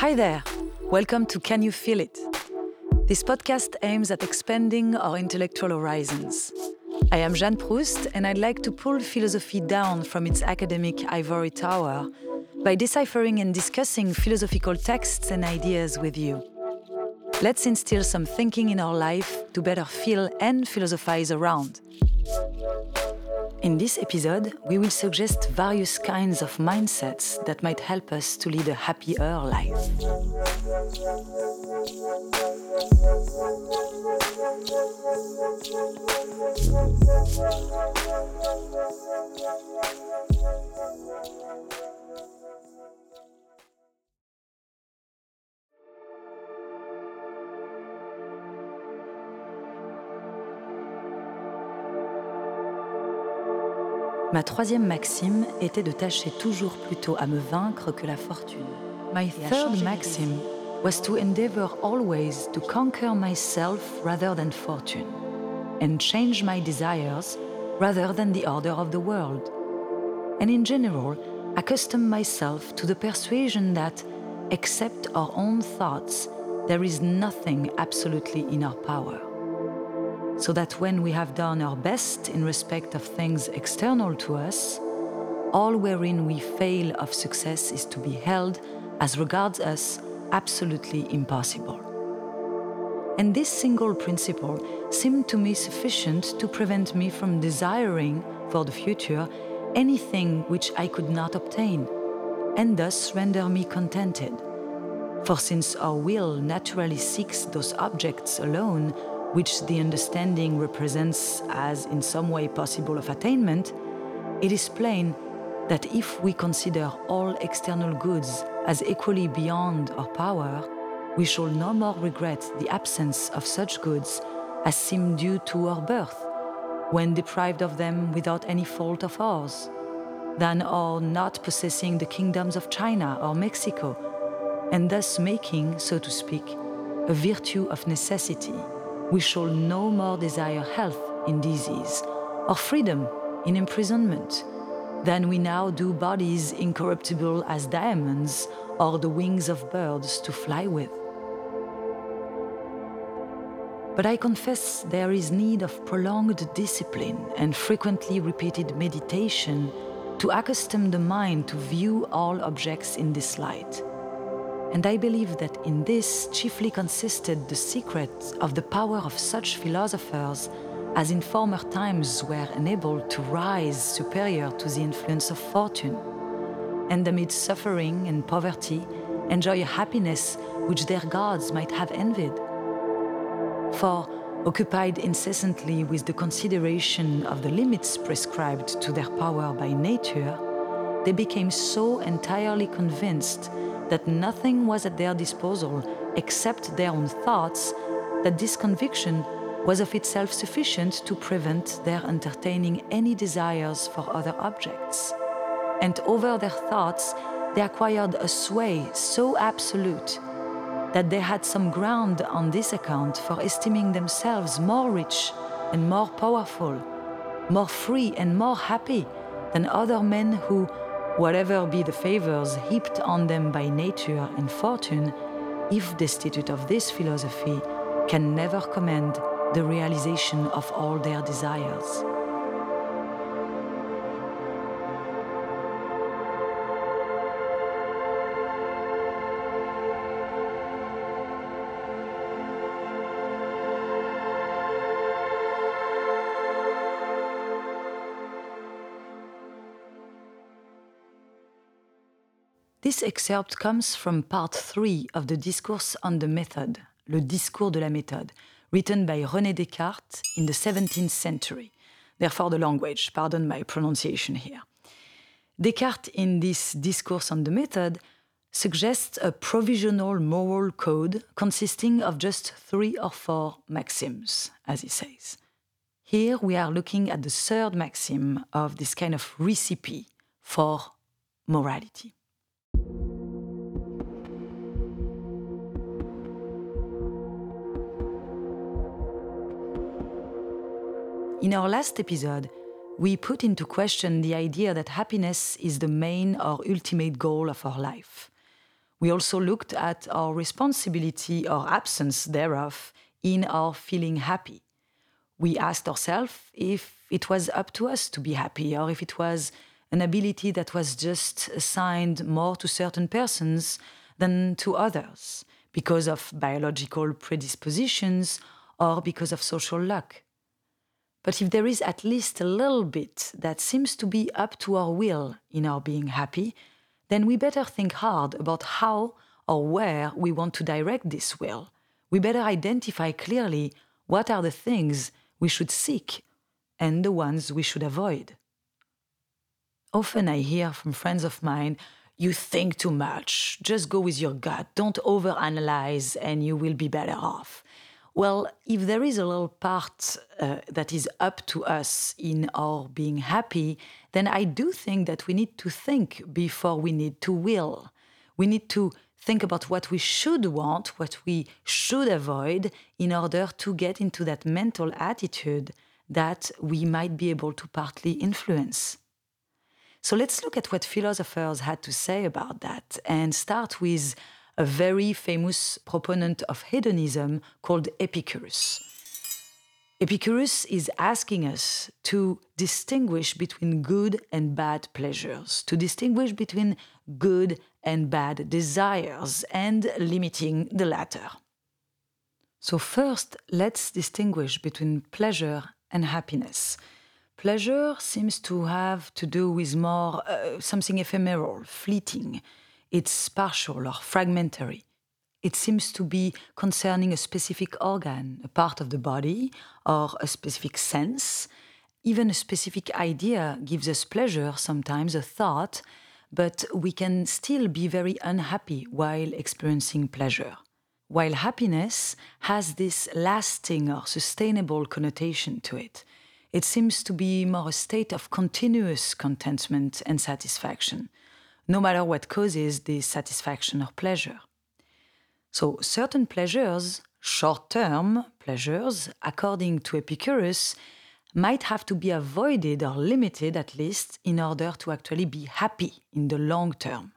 Hi there. Welcome to Can You Feel It? This podcast aims at expanding our intellectual horizons. I am Jeanne Proust, and I'd like to pull philosophy down from its academic ivory tower by deciphering and discussing philosophical texts and ideas with you. Let's instill some thinking in our life to better feel and philosophize around. In this episode, we will suggest various kinds of mindsets that might help us to lead a happier life. Ma troisième maxime était de tâcher toujours plutôt à me vaincre que la fortune. My third maxim was to endeavor always to conquer myself rather than fortune, and change my desires rather than the order of the world. And in general, accustom myself to the persuasion that, except our own thoughts, there is nothing absolutely in our power so that when we have done our best in respect of things external to us, all wherein we fail of success is to be held, as regards us, absolutely impossible. And this single principle seemed to me sufficient to prevent me from desiring for the future anything which I could not obtain, and thus render me contented. For since our will naturally seeks those objects alone which the understanding represents as in some way possible of attainment, it is plain that if we consider all external goods as equally beyond our power, we shall no more regret the absence of such goods as seem due to our birth, when deprived of them without any fault of ours, than our not possessing the kingdoms of China or Mexico, and thus making, so to speak, a virtue of necessity we shall no more desire health in disease or freedom in imprisonment than we now do bodies incorruptible as diamonds or the wings of birds to fly with. But I confess there is need of prolonged discipline and frequently repeated meditation to accustom the mind to view all objects in this light and I believe that in this chiefly consisted the secret of the power of such philosophers as in former times were enabled to rise superior to the influence of fortune, and amid suffering and poverty enjoy a happiness which their gods might have envied. For, occupied incessantly with the consideration of the limits prescribed to their power by nature, they became so entirely convinced that nothing was at their disposal except their own thoughts, that this conviction was of itself sufficient to prevent their entertaining any desires for other objects. And over their thoughts, they acquired a sway so absolute that they had some ground on this account for esteeming themselves more rich and more powerful, more free and more happy than other men who, whatever be the favors heaped on them by nature and fortune, if destitute of this philosophy, can never command the realization of all their desires. This excerpt comes from part 3 of the Discourse on the Method, Le Discours de la Méthode, written by René Descartes in the 17th century. Therefore, the language, pardon my pronunciation here. Descartes, in this Discourse on the Method, suggests a provisional moral code consisting of just three or four maxims, as he says. Here we are looking at the third maxim of this kind of recipe for morality. In our last episode, we put into question the idea that happiness is the main or ultimate goal of our life. We also looked at our responsibility or absence thereof in our feeling happy. We asked ourselves if it was up to us to be happy or if it was an ability that was just assigned more to certain persons than to others because of biological predispositions or because of social luck. But if there is at least a little bit that seems to be up to our will in our being happy, then we better think hard about how or where we want to direct this will. We better identify clearly what are the things we should seek and the ones we should avoid. Often I hear from friends of mine, you think too much, just go with your gut, don't overanalyze, and you will be better off. Well, if there is a little part uh, that is up to us in our being happy, then I do think that we need to think before we need to will. We need to think about what we should want, what we should avoid, in order to get into that mental attitude that we might be able to partly influence. So let's look at what philosophers had to say about that and start with a very famous proponent of hedonism called Epicurus. Epicurus is asking us to distinguish between good and bad pleasures, to distinguish between good and bad desires, and limiting the latter. So, first, let's distinguish between pleasure and happiness. Pleasure seems to have to do with more uh, something ephemeral, fleeting, it's partial or fragmentary. It seems to be concerning a specific organ, a part of the body, or a specific sense. Even a specific idea gives us pleasure, sometimes a thought, but we can still be very unhappy while experiencing pleasure. While happiness has this lasting or sustainable connotation to it, it seems to be more a state of continuous contentment and satisfaction no matter what causes this satisfaction or pleasure. So, certain pleasures, short term pleasures, according to Epicurus, might have to be avoided or limited at least in order to actually be happy in the long term.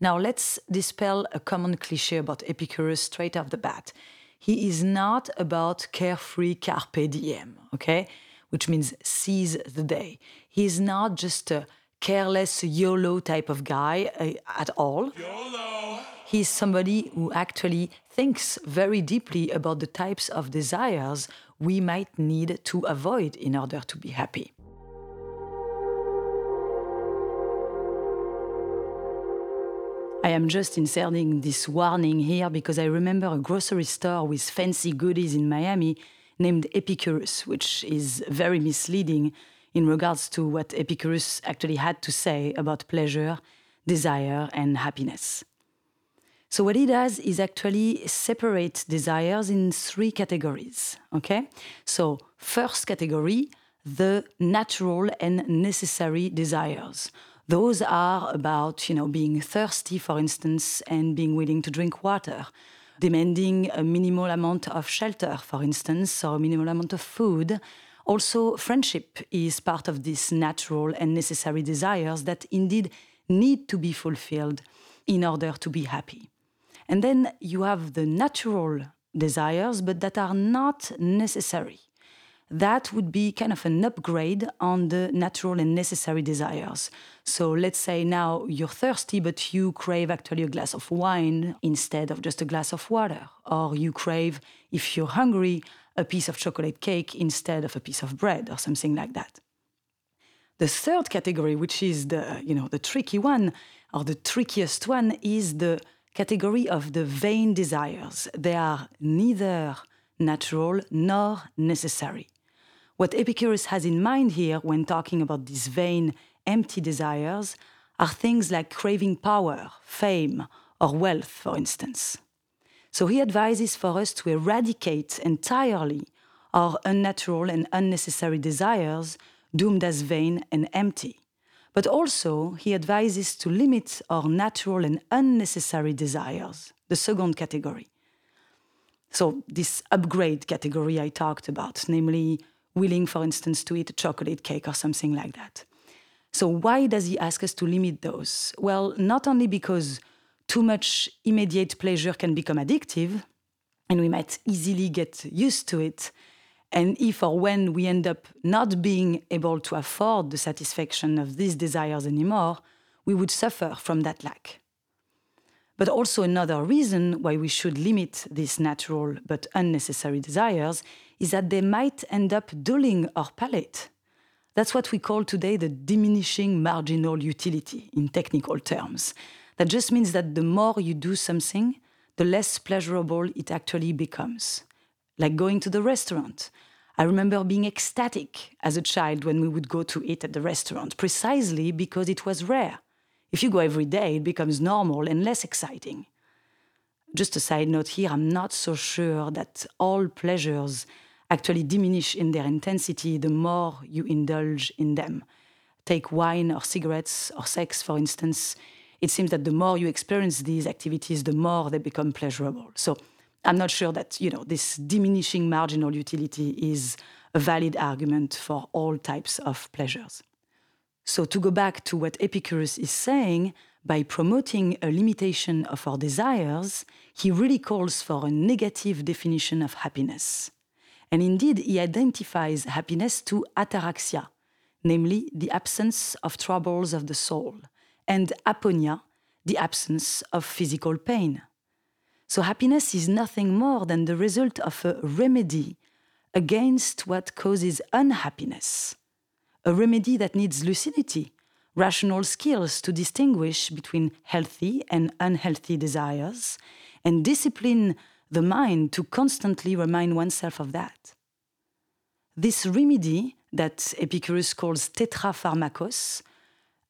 Now, let's dispel a common cliche about Epicurus straight off the bat. He is not about carefree carpe diem, okay? Which means seize the day. He is not just a careless YOLO type of guy uh, at all. YOLO. He's somebody who actually thinks very deeply about the types of desires we might need to avoid in order to be happy. I am just inserting this warning here because I remember a grocery store with fancy goodies in Miami named Epicurus, which is very misleading in regards to what Epicurus actually had to say about pleasure, desire, and happiness. So, what he does is actually separate desires in three categories. Okay? So, first category, the natural and necessary desires. Those are about, you know, being thirsty, for instance, and being willing to drink water, demanding a minimal amount of shelter, for instance, or a minimal amount of food, also, friendship is part of these natural and necessary desires that indeed need to be fulfilled in order to be happy. And then you have the natural desires, but that are not necessary. That would be kind of an upgrade on the natural and necessary desires. So let's say now you're thirsty, but you crave actually a glass of wine instead of just a glass of water. Or you crave, if you're hungry, a piece of chocolate cake instead of a piece of bread or something like that. The third category, which is the, you know, the tricky one or the trickiest one, is the category of the vain desires. They are neither natural nor necessary. What Epicurus has in mind here when talking about these vain, empty desires are things like craving power, fame, or wealth, for instance. So he advises for us to eradicate entirely our unnatural and unnecessary desires, doomed as vain and empty. But also, he advises to limit our natural and unnecessary desires, the second category. So, this upgrade category I talked about, namely willing, for instance, to eat a chocolate cake or something like that. So, why does he ask us to limit those? Well, not only because too much immediate pleasure can become addictive, and we might easily get used to it. And if or when we end up not being able to afford the satisfaction of these desires anymore, we would suffer from that lack. But also, another reason why we should limit these natural but unnecessary desires is that they might end up dulling our palate. That's what we call today the diminishing marginal utility in technical terms. That just means that the more you do something, the less pleasurable it actually becomes. Like going to the restaurant. I remember being ecstatic as a child when we would go to eat at the restaurant, precisely because it was rare. If you go every day, it becomes normal and less exciting. Just a side note here, I'm not so sure that all pleasures actually diminish in their intensity the more you indulge in them. Take wine or cigarettes or sex, for instance it seems that the more you experience these activities, the more they become pleasurable. So I'm not sure that you know this diminishing marginal utility is a valid argument for all types of pleasures. So to go back to what Epicurus is saying, by promoting a limitation of our desires, he really calls for a negative definition of happiness. And indeed, he identifies happiness to ataraxia, namely the absence of troubles of the soul, and aponia, the absence of physical pain. So happiness is nothing more than the result of a remedy against what causes unhappiness, a remedy that needs lucidity, rational skills to distinguish between healthy and unhealthy desires, and discipline the mind to constantly remind oneself of that. This remedy, that Epicurus calls tetrapharmakos,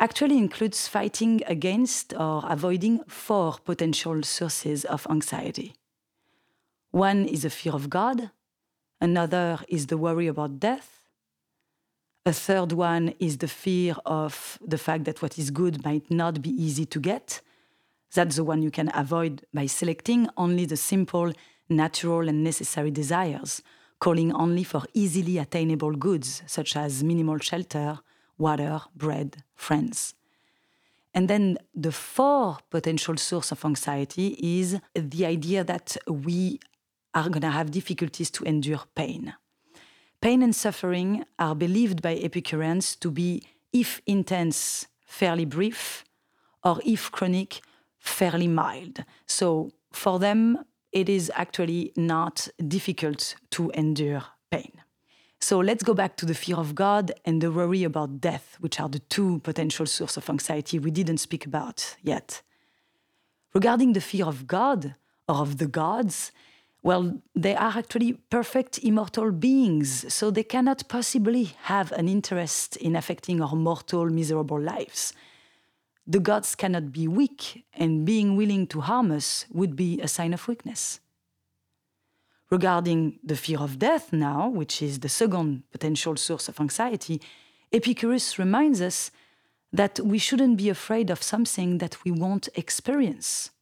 actually includes fighting against or avoiding four potential sources of anxiety. One is a fear of God, another is the worry about death, a third one is the fear of the fact that what is good might not be easy to get. That's the one you can avoid by selecting only the simple, natural, and necessary desires, calling only for easily attainable goods such as minimal shelter, water, bread, friends. And then the fourth potential source of anxiety is the idea that we are going to have difficulties to endure pain. Pain and suffering are believed by Epicureans to be, if intense, fairly brief, or if chronic, fairly mild. So for them, it is actually not difficult to endure pain. So let's go back to the fear of God and the worry about death, which are the two potential sources of anxiety we didn't speak about yet. Regarding the fear of God or of the gods, well, they are actually perfect immortal beings, so they cannot possibly have an interest in affecting our mortal, miserable lives. The gods cannot be weak, and being willing to harm us would be a sign of weakness. Regarding the fear of death, now, which is the second potential source of anxiety, Epicurus reminds us that we shouldn't be afraid of something that we won't experience.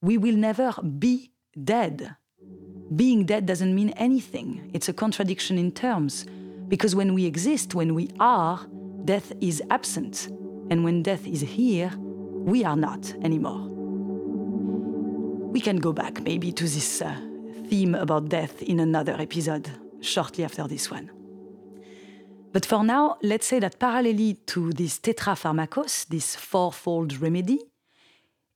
We will never be dead. Being dead doesn't mean anything, it's a contradiction in terms, because when we exist, when we are, death is absent, and when death is here, we are not anymore. We can go back maybe to this. Uh, theme about death in another episode shortly after this one. But for now, let's say that parallelly to this tetrapharmakos, this fourfold remedy,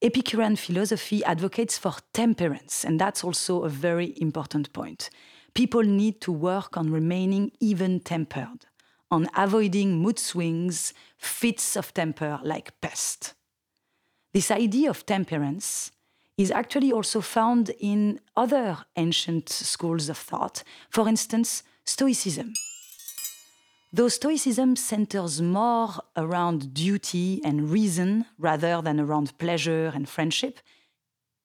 Epicurean philosophy advocates for temperance, and that's also a very important point. People need to work on remaining even tempered, on avoiding mood swings, fits of temper like pest. This idea of temperance is actually also found in other ancient schools of thought, for instance, Stoicism. Though Stoicism centers more around duty and reason rather than around pleasure and friendship,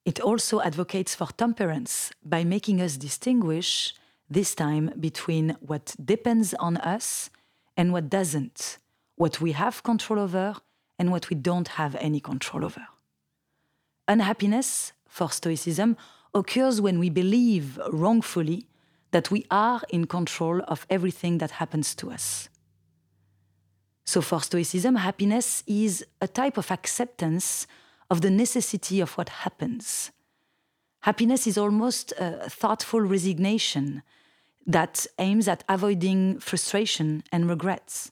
it also advocates for temperance by making us distinguish, this time, between what depends on us and what doesn't, what we have control over and what we don't have any control over. Unhappiness, for Stoicism, occurs when we believe wrongfully that we are in control of everything that happens to us. So, for Stoicism, happiness is a type of acceptance of the necessity of what happens. Happiness is almost a thoughtful resignation that aims at avoiding frustration and regrets.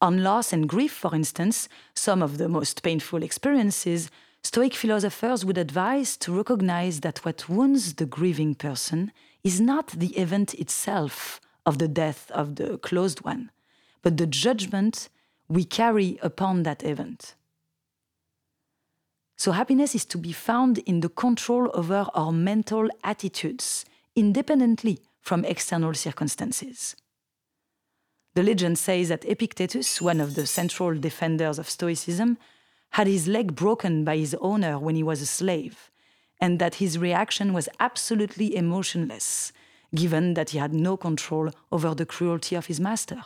On loss and grief, for instance, some of the most painful experiences, Stoic philosophers would advise to recognize that what wounds the grieving person is not the event itself of the death of the closed one, but the judgment we carry upon that event. So, happiness is to be found in the control over our mental attitudes, independently from external circumstances. The legend says that Epictetus, one of the central defenders of Stoicism, had his leg broken by his owner when he was a slave, and that his reaction was absolutely emotionless, given that he had no control over the cruelty of his master.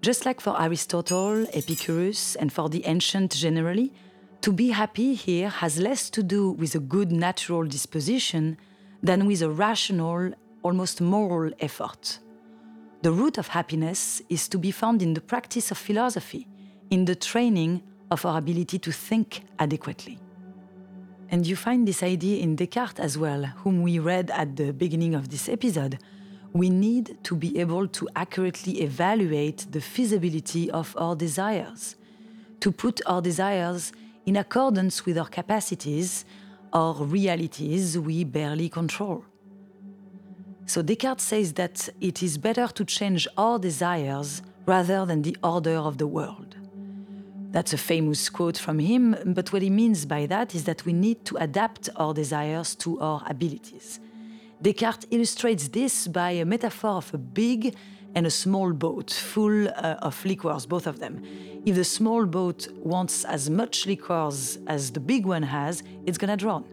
Just like for Aristotle, Epicurus, and for the ancient generally, to be happy here has less to do with a good natural disposition than with a rational, almost moral effort. The root of happiness is to be found in the practice of philosophy, in the training of our ability to think adequately. And you find this idea in Descartes as well, whom we read at the beginning of this episode, we need to be able to accurately evaluate the feasibility of our desires, to put our desires in accordance with our capacities or realities we barely control. So Descartes says that it is better to change our desires rather than the order of the world. That's a famous quote from him, but what he means by that is that we need to adapt our desires to our abilities. Descartes illustrates this by a metaphor of a big and a small boat full uh, of liquors, both of them. If the small boat wants as much liquors as the big one has, it's gonna drown.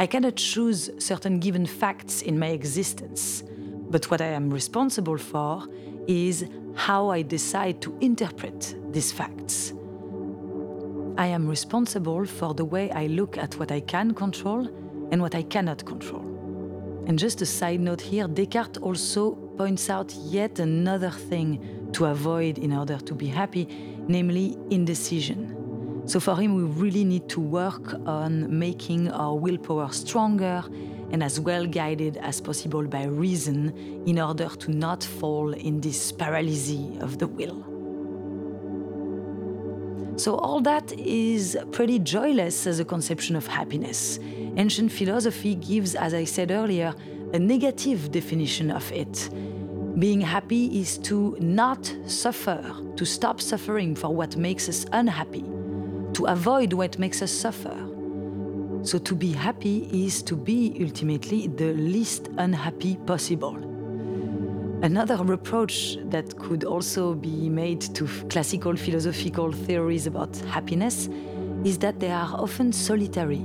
I cannot choose certain given facts in my existence, but what I am responsible for is how I decide to interpret these facts. I am responsible for the way I look at what I can control and what I cannot control. And just a side note here Descartes also points out yet another thing to avoid in order to be happy, namely indecision. So, for him, we really need to work on making our willpower stronger and as well guided as possible by reason in order to not fall in this paralysis of the will. So, all that is pretty joyless as a conception of happiness. Ancient philosophy gives, as I said earlier, a negative definition of it. Being happy is to not suffer, to stop suffering for what makes us unhappy, to avoid what makes us suffer. So, to be happy is to be ultimately the least unhappy possible. Another reproach that could also be made to classical philosophical theories about happiness is that they are often solitary.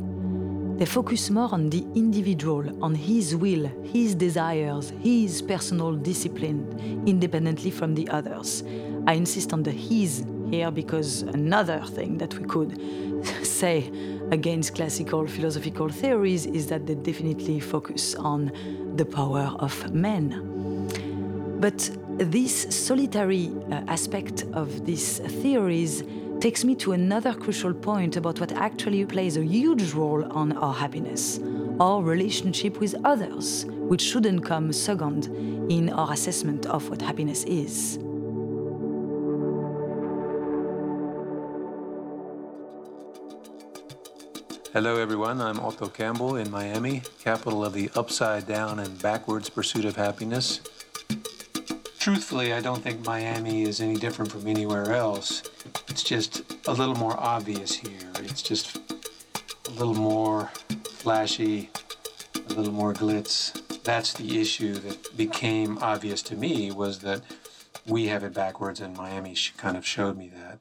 They focus more on the individual, on his will, his desires, his personal discipline, independently from the others. I insist on the his here because another thing that we could say against classical philosophical theories is that they definitely focus on the power of men. But this solitary uh, aspect of these theories takes me to another crucial point about what actually plays a huge role on our happiness our relationship with others, which shouldn't come second in our assessment of what happiness is. Hello, everyone. I'm Otto Campbell in Miami, capital of the upside down and backwards pursuit of happiness. Truthfully, I don't think Miami is any different from anywhere else. It's just a little more obvious here. It's just a little more flashy, a little more glitz, that's the issue that became obvious to me was that we have it backwards, and Miami kind of showed me that.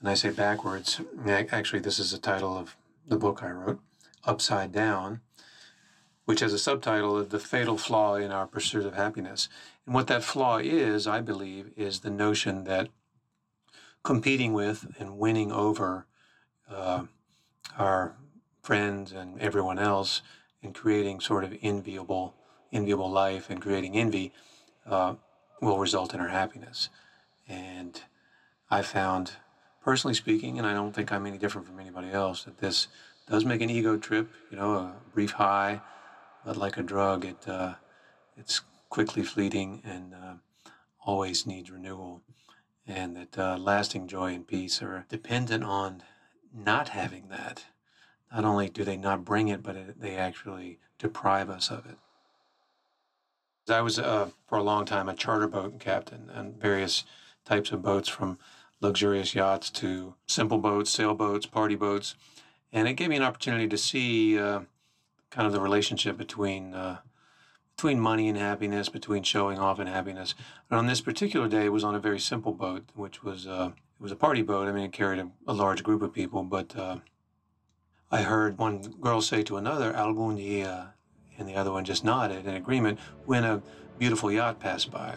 When I say backwards, actually, this is the title of the book I wrote, Upside Down, which has a subtitle of The Fatal Flaw in Our Pursuit of Happiness. And what that flaw is, I believe, is the notion that competing with and winning over uh, our friends and everyone else and creating sort of enviable enviable life and creating envy uh, will result in our happiness. And I found, personally speaking, and I don't think I'm any different from anybody else, that this does make an ego trip, you know, a brief high, but like a drug, it uh, it's quickly fleeting and uh, always needs renewal. And that uh, lasting joy and peace are dependent on not having that. Not only do they not bring it, but it, they actually deprive us of it. I was uh, for a long time a charter boat captain and various types of boats from luxurious yachts to simple boats, sailboats, party boats. And it gave me an opportunity to see uh, kind of the relationship between uh, between money and happiness, between showing off and happiness. And on this particular day, it was on a very simple boat, which was uh, it was a party boat. I mean, it carried a, a large group of people, but uh, I heard one girl say to another, "Algún día and the other one just nodded in agreement when a beautiful yacht passed by.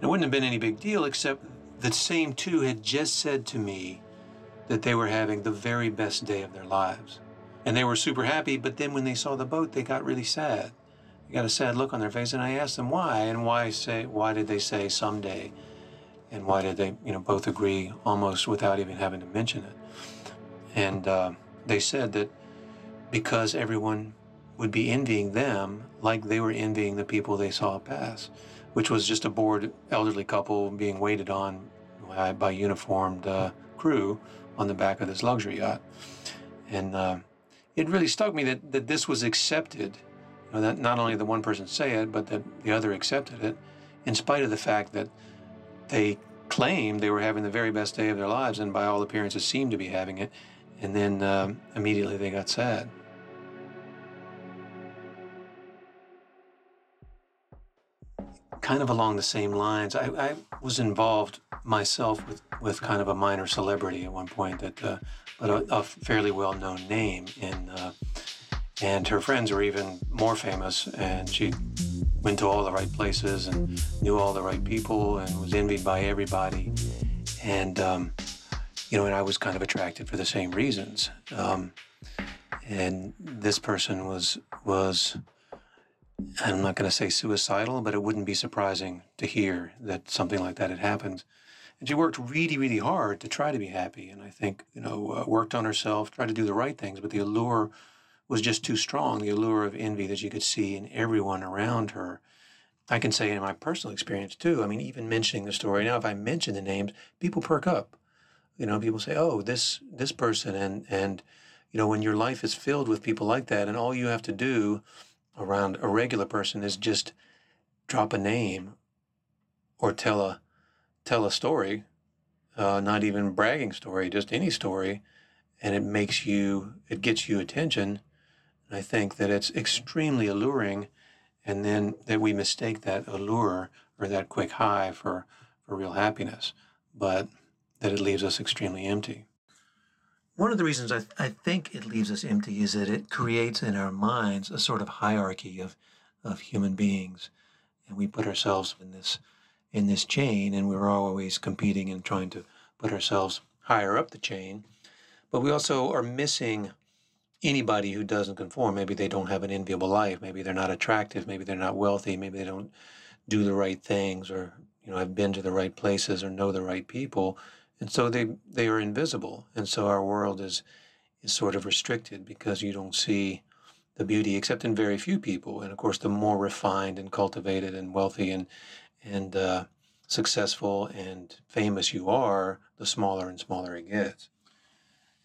It wouldn't have been any big deal, except the same two had just said to me that they were having the very best day of their lives. And they were super happy, but then when they saw the boat, they got really sad. They got a sad look on their face, and I asked them why, and why say why did they say someday, and why did they you know both agree almost without even having to mention it, and uh, they said that because everyone would be envying them like they were envying the people they saw pass, which was just a bored elderly couple being waited on by, uniformed uh, crew on the back of this luxury yacht. And uh, it really struck me that, that this was accepted. You know, that not only the one person say it, but that the other accepted it, in spite of the fact that they claimed they were having the very best day of their lives, and by all appearances seemed to be having it. And then uh, immediately they got sad. Kind of along the same lines. I, I, was involved myself with, with kind of a minor celebrity at one point, that, uh, but a, a, fairly well known name. In, uh, and her friends were even more famous, and she went to all the right places and knew all the right people and was envied by everybody. And, um, you know, and I was kind of attracted for the same reasons. Um, and this person was was I'm not going to say suicidal, but it wouldn't be surprising to hear that something like that had happened. And she worked really, really hard to try to be happy. And I think, you know, uh, worked on herself, tried to do the right things, but the allure was just too strong the allure of envy that you could see in everyone around her. I can say in my personal experience too. I mean, even mentioning the story now, if I mention the names, people perk up. You know, people say, "Oh, this this person," and and you know, when your life is filled with people like that, and all you have to do around a regular person is just drop a name or tell a tell a story, uh, not even bragging story, just any story, and it makes you it gets you attention. And I think that it's extremely alluring, and then that we mistake that allure or that quick high for for real happiness, but that it leaves us extremely empty. One of the reasons I, th- I think it leaves us empty is that it creates in our minds a sort of hierarchy of, of human beings. And we put ourselves in this, in this chain, and we're always competing and trying to put ourselves higher up the chain. But we also are missing anybody who doesn't conform. Maybe they don't have an enviable life. Maybe they're not attractive. Maybe they're not wealthy. Maybe they don't do the right things or you know have been to the right places or know the right people and so they they are invisible. And so our world is is sort of restricted because you don't see the beauty except in very few people. And of course the more refined and cultivated and wealthy and and uh, successful and famous you are the smaller and smaller it gets.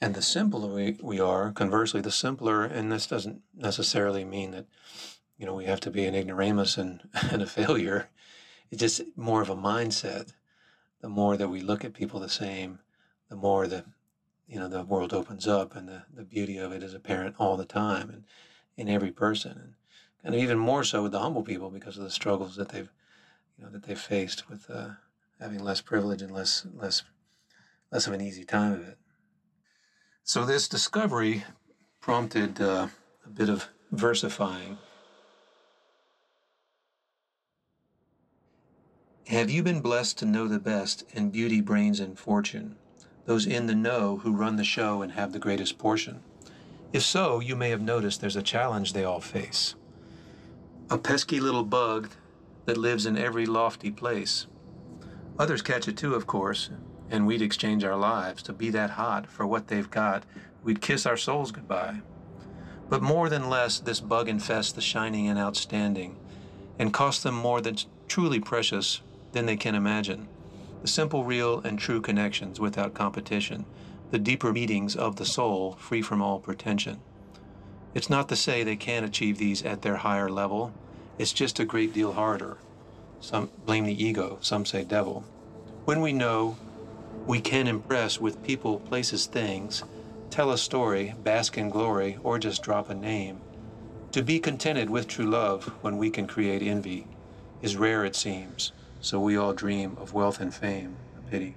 And the simpler we, we are conversely the simpler and this doesn't necessarily mean that you know we have to be an ignoramus and, and a failure. It's just more of a mindset the more that we look at people the same, the more the you know the world opens up and the, the beauty of it is apparent all the time and in every person. And and even more so with the humble people because of the struggles that they've, you know, that they've faced with uh, having less privilege and less less less of an easy time of it. So this discovery prompted uh, a bit of versifying. Have you been blessed to know the best in beauty, brains, and fortune? Those in the know who run the show and have the greatest portion? If so, you may have noticed there's a challenge they all face. A pesky little bug that lives in every lofty place. Others catch it too, of course, and we'd exchange our lives to be that hot for what they've got. We'd kiss our souls goodbye. But more than less, this bug infests the shining and outstanding, and costs them more than truly precious than they can imagine. The simple, real, and true connections without competition, the deeper meetings of the soul, free from all pretension. It's not to say they can't achieve these at their higher level, it's just a great deal harder. Some blame the ego, some say devil. When we know we can impress with people, places, things, tell a story, bask in glory, or just drop a name. To be contented with true love when we can create envy is rare, it seems, so we all dream of wealth and fame, a pity.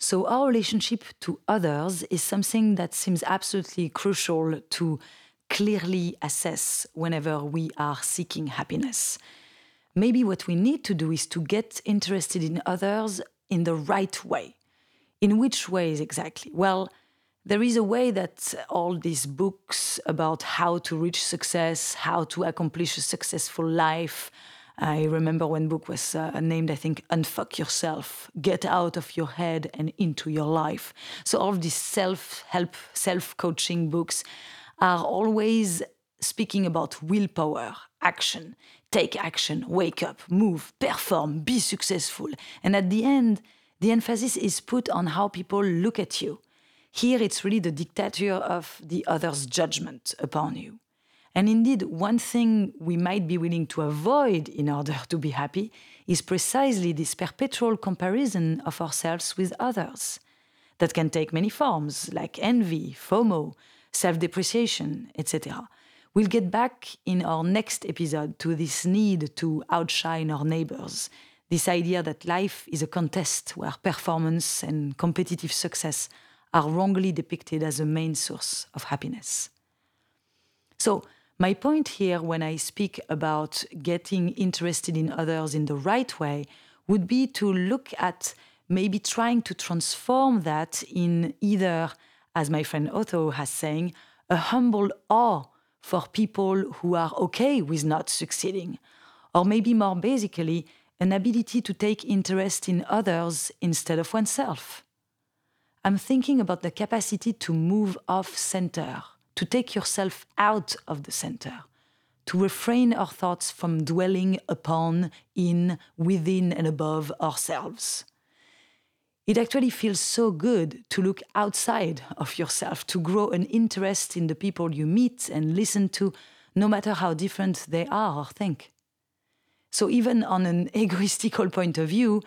So, our relationship to others is something that seems absolutely crucial to clearly assess whenever we are seeking happiness. Maybe what we need to do is to get interested in others in the right way. In which ways exactly? Well, there is a way that all these books about how to reach success, how to accomplish a successful life. I remember one book was uh, named, I think, Unfuck Yourself, Get Out of Your Head and Into Your Life. So, all these self help, self coaching books are always speaking about willpower, action, take action, wake up, move, perform, be successful. And at the end, the emphasis is put on how people look at you. Here, it's really the dictature of the other's judgment upon you. And indeed, one thing we might be willing to avoid in order to be happy is precisely this perpetual comparison of ourselves with others. That can take many forms, like envy, FOMO, self depreciation, etc. We'll get back in our next episode to this need to outshine our neighbors, this idea that life is a contest where performance and competitive success are wrongly depicted as a main source of happiness. So, my point here when I speak about getting interested in others in the right way would be to look at maybe trying to transform that in either, as my friend Otto has saying, a humble awe for people who are okay with not succeeding, or maybe more basically, an ability to take interest in others instead of oneself. I'm thinking about the capacity to move off center, to take yourself out of the center, to refrain our thoughts from dwelling upon, in, within, and above ourselves. It actually feels so good to look outside of yourself, to grow an interest in the people you meet and listen to, no matter how different they are or think. So, even on an egoistical point of view,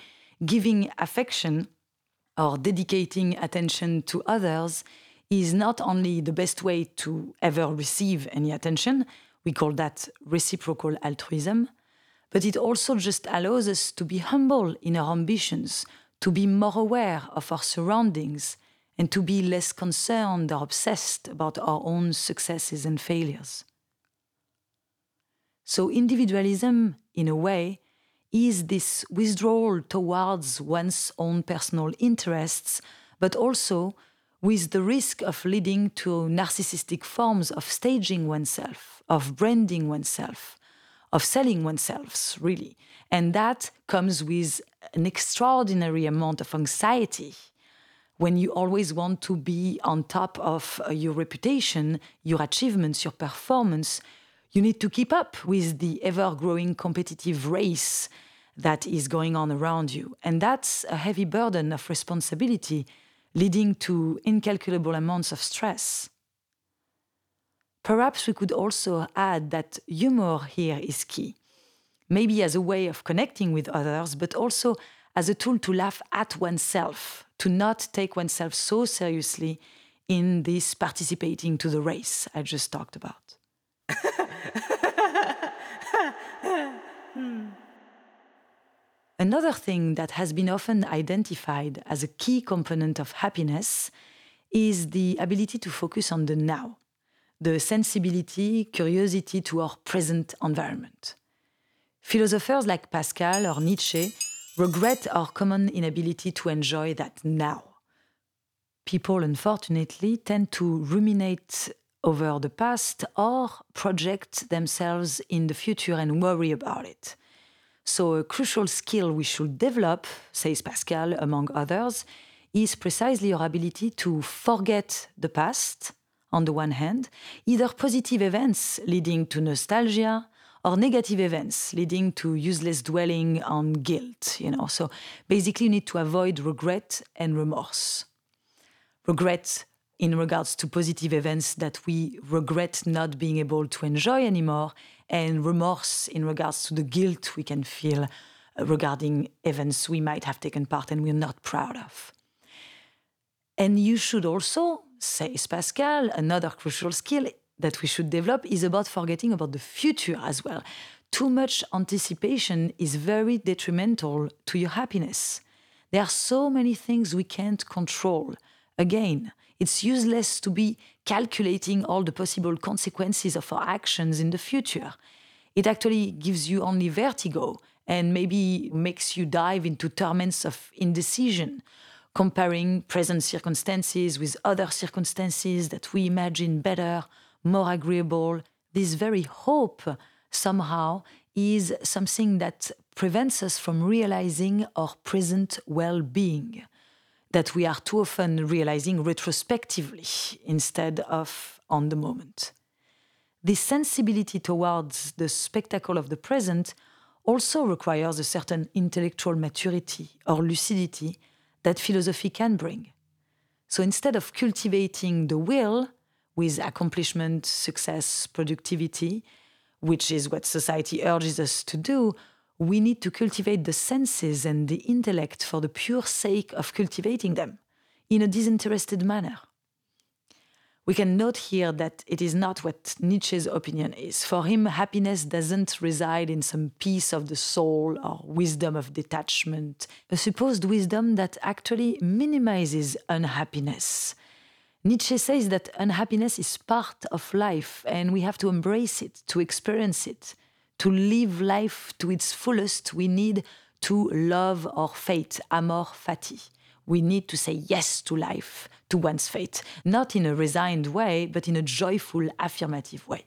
giving affection or dedicating attention to others is not only the best way to ever receive any attention, we call that reciprocal altruism, but it also just allows us to be humble in our ambitions, to be more aware of our surroundings and to be less concerned or obsessed about our own successes and failures. So, individualism, in a way, is this withdrawal towards one's own personal interests, but also with the risk of leading to narcissistic forms of staging oneself, of branding oneself, of selling oneself, really. And that comes with an extraordinary amount of anxiety when you always want to be on top of uh, your reputation, your achievements, your performance. You need to keep up with the ever growing competitive race that is going on around you. And that's a heavy burden of responsibility, leading to incalculable amounts of stress. Perhaps we could also add that humor here is key, maybe as a way of connecting with others, but also as a tool to laugh at oneself, to not take oneself so seriously in this participating to the race I just talked about. Another thing that has been often identified as a key component of happiness is the ability to focus on the now, the sensibility, curiosity to our present environment. Philosophers like Pascal or Nietzsche regret our common inability to enjoy that now. People, unfortunately, tend to ruminate over the past or project themselves in the future and worry about it. So, a crucial skill we should develop, says Pascal, among others, is precisely our ability to forget the past, on the one hand, either positive events leading to nostalgia or negative events leading to useless dwelling on guilt, you know. So basically you need to avoid regret and remorse. Regret in regards to positive events that we regret not being able to enjoy anymore, and remorse in regards to the guilt we can feel uh, regarding events we might have taken part and we're not proud of. And you should also, says Pascal, another crucial skill that we should develop is about forgetting about the future as well. Too much anticipation is very detrimental to your happiness. There are so many things we can't control. Again, it's useless to be calculating all the possible consequences of our actions in the future. It actually gives you only vertigo and maybe makes you dive into torments of indecision, comparing present circumstances with other circumstances that we imagine better, more agreeable. This very hope somehow is something that prevents us from realizing our present well being that we are too often realizing retrospectively instead of on the moment. This sensibility towards the spectacle of the present also requires a certain intellectual maturity or lucidity that philosophy can bring. So instead of cultivating the will with accomplishment, success, productivity, which is what society urges us to do, we need to cultivate the senses and the intellect for the pure sake of cultivating them in a disinterested manner. We can note here that it is not what Nietzsche's opinion is. For him, happiness doesn't reside in some peace of the soul or wisdom of detachment, a supposed wisdom that actually minimizes unhappiness. Nietzsche says that unhappiness is part of life and we have to embrace it, to experience it to live life to its fullest, we need to love our fate, amor fati. We need to say yes to life, to one's fate, not in a resigned way, but in a joyful, affirmative way.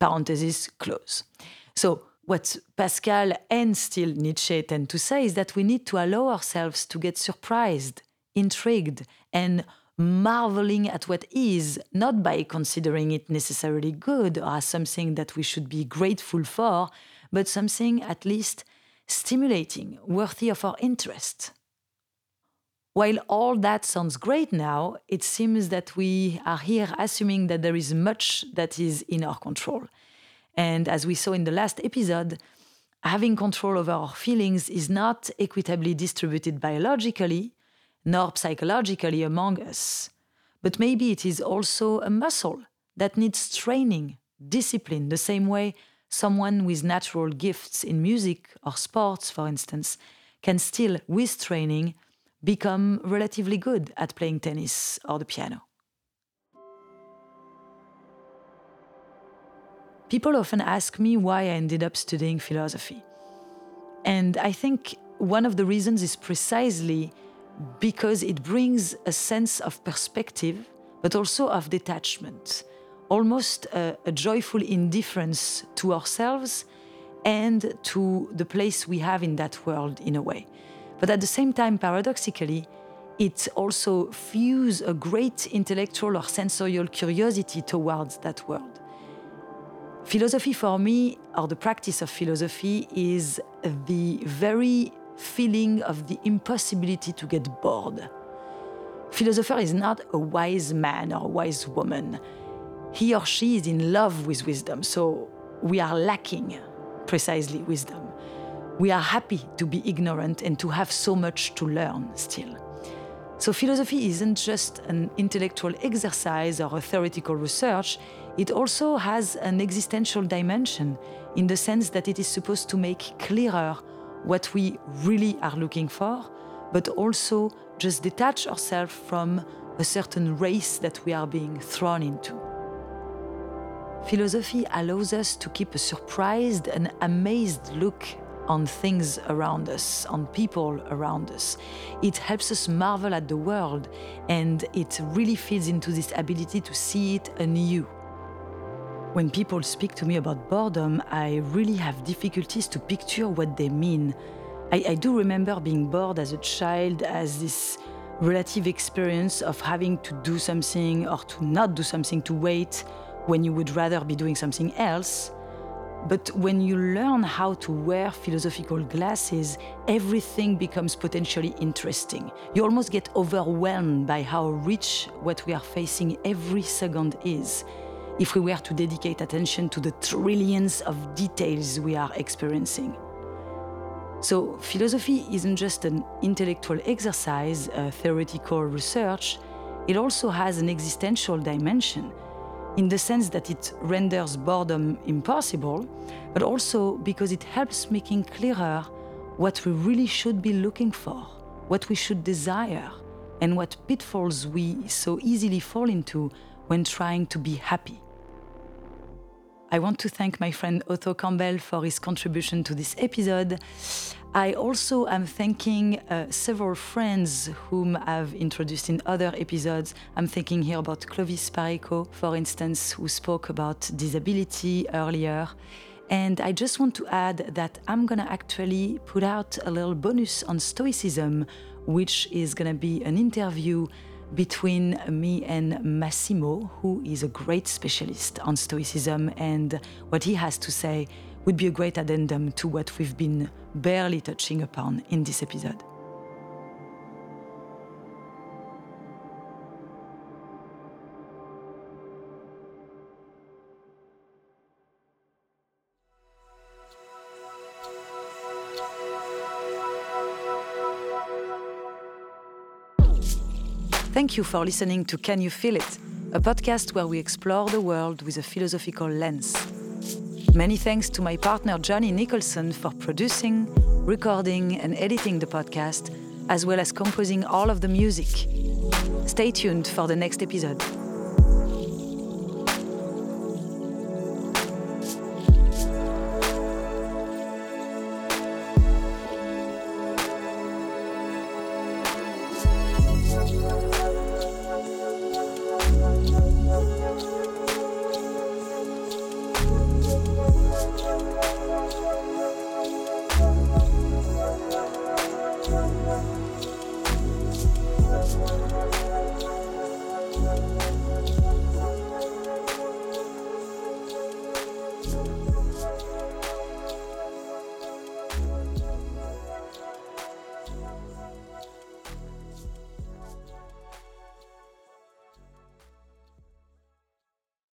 Parenthesis close. So, what Pascal and still Nietzsche tend to say is that we need to allow ourselves to get surprised, intrigued, and marveling at what is, not by considering it necessarily good or something that we should be grateful for, but something at least stimulating, worthy of our interest. While all that sounds great now, it seems that we are here assuming that there is much that is in our control. And as we saw in the last episode, having control over our feelings is not equitably distributed biologically, nor psychologically among us. But maybe it is also a muscle that needs training, discipline, the same way someone with natural gifts in music or sports, for instance, can still, with training, become relatively good at playing tennis or the piano. People often ask me why I ended up studying philosophy. And I think one of the reasons is precisely because it brings a sense of perspective, but also of detachment, almost a, a, joyful indifference to ourselves and to the place we have in that world in a way. But at the same time, paradoxically, it also fuses a great intellectual or sensorial curiosity towards that world. Philosophy for me, or the practice of philosophy, is the very feeling of the impossibility to get bored. Philosopher is not a wise man or a wise woman. He or she is in love with wisdom, so we are lacking precisely wisdom. We are happy to be ignorant and to have so much to learn still. So, philosophy isn't just an intellectual exercise or a theoretical research, it also has an existential dimension in the sense that it is supposed to make clearer what we really are looking for, but also just detach ourselves from a certain race that we are being thrown into. Philosophy allows us to keep a surprised and amazed look on things around us, on people around us. It helps us marvel at the world and it really feeds into this ability to see it anew. When people speak to me about boredom, I really have difficulties to picture what they mean. I, I do remember being bored as a child as this relative experience of having to do something or to not do something, to wait when you would rather be doing something else. But when you learn how to wear philosophical glasses, everything becomes potentially interesting. You almost get overwhelmed by how rich what we are facing every second is if we were to dedicate attention to the trillions of details we are experiencing. So, philosophy isn't just an intellectual exercise, a theoretical research, it also has an existential dimension in the sense that it renders boredom impossible, but also because it helps making clearer what we really should be looking for, what we should desire, and what pitfalls we so easily fall into when trying to be happy. I want to thank my friend Otto Campbell for his contribution to this episode. I also am thanking uh, several friends whom I've introduced in other episodes. I'm thinking here about Clovis Pareco, for instance, who spoke about disability earlier. And I just want to add that I'm gonna actually put out a little bonus on Stoicism, which is gonna be an interview between me and Massimo, who is a great specialist on Stoicism, and what he has to say would be a great addendum to what we've been barely touching upon in this episode. Thank you for listening to Can You Feel It, a podcast where we explore the world with a philosophical lens. Many thanks to my partner Johnny Nicholson for producing, recording, and editing the podcast, as well as composing all of the music. Stay tuned for the next episode.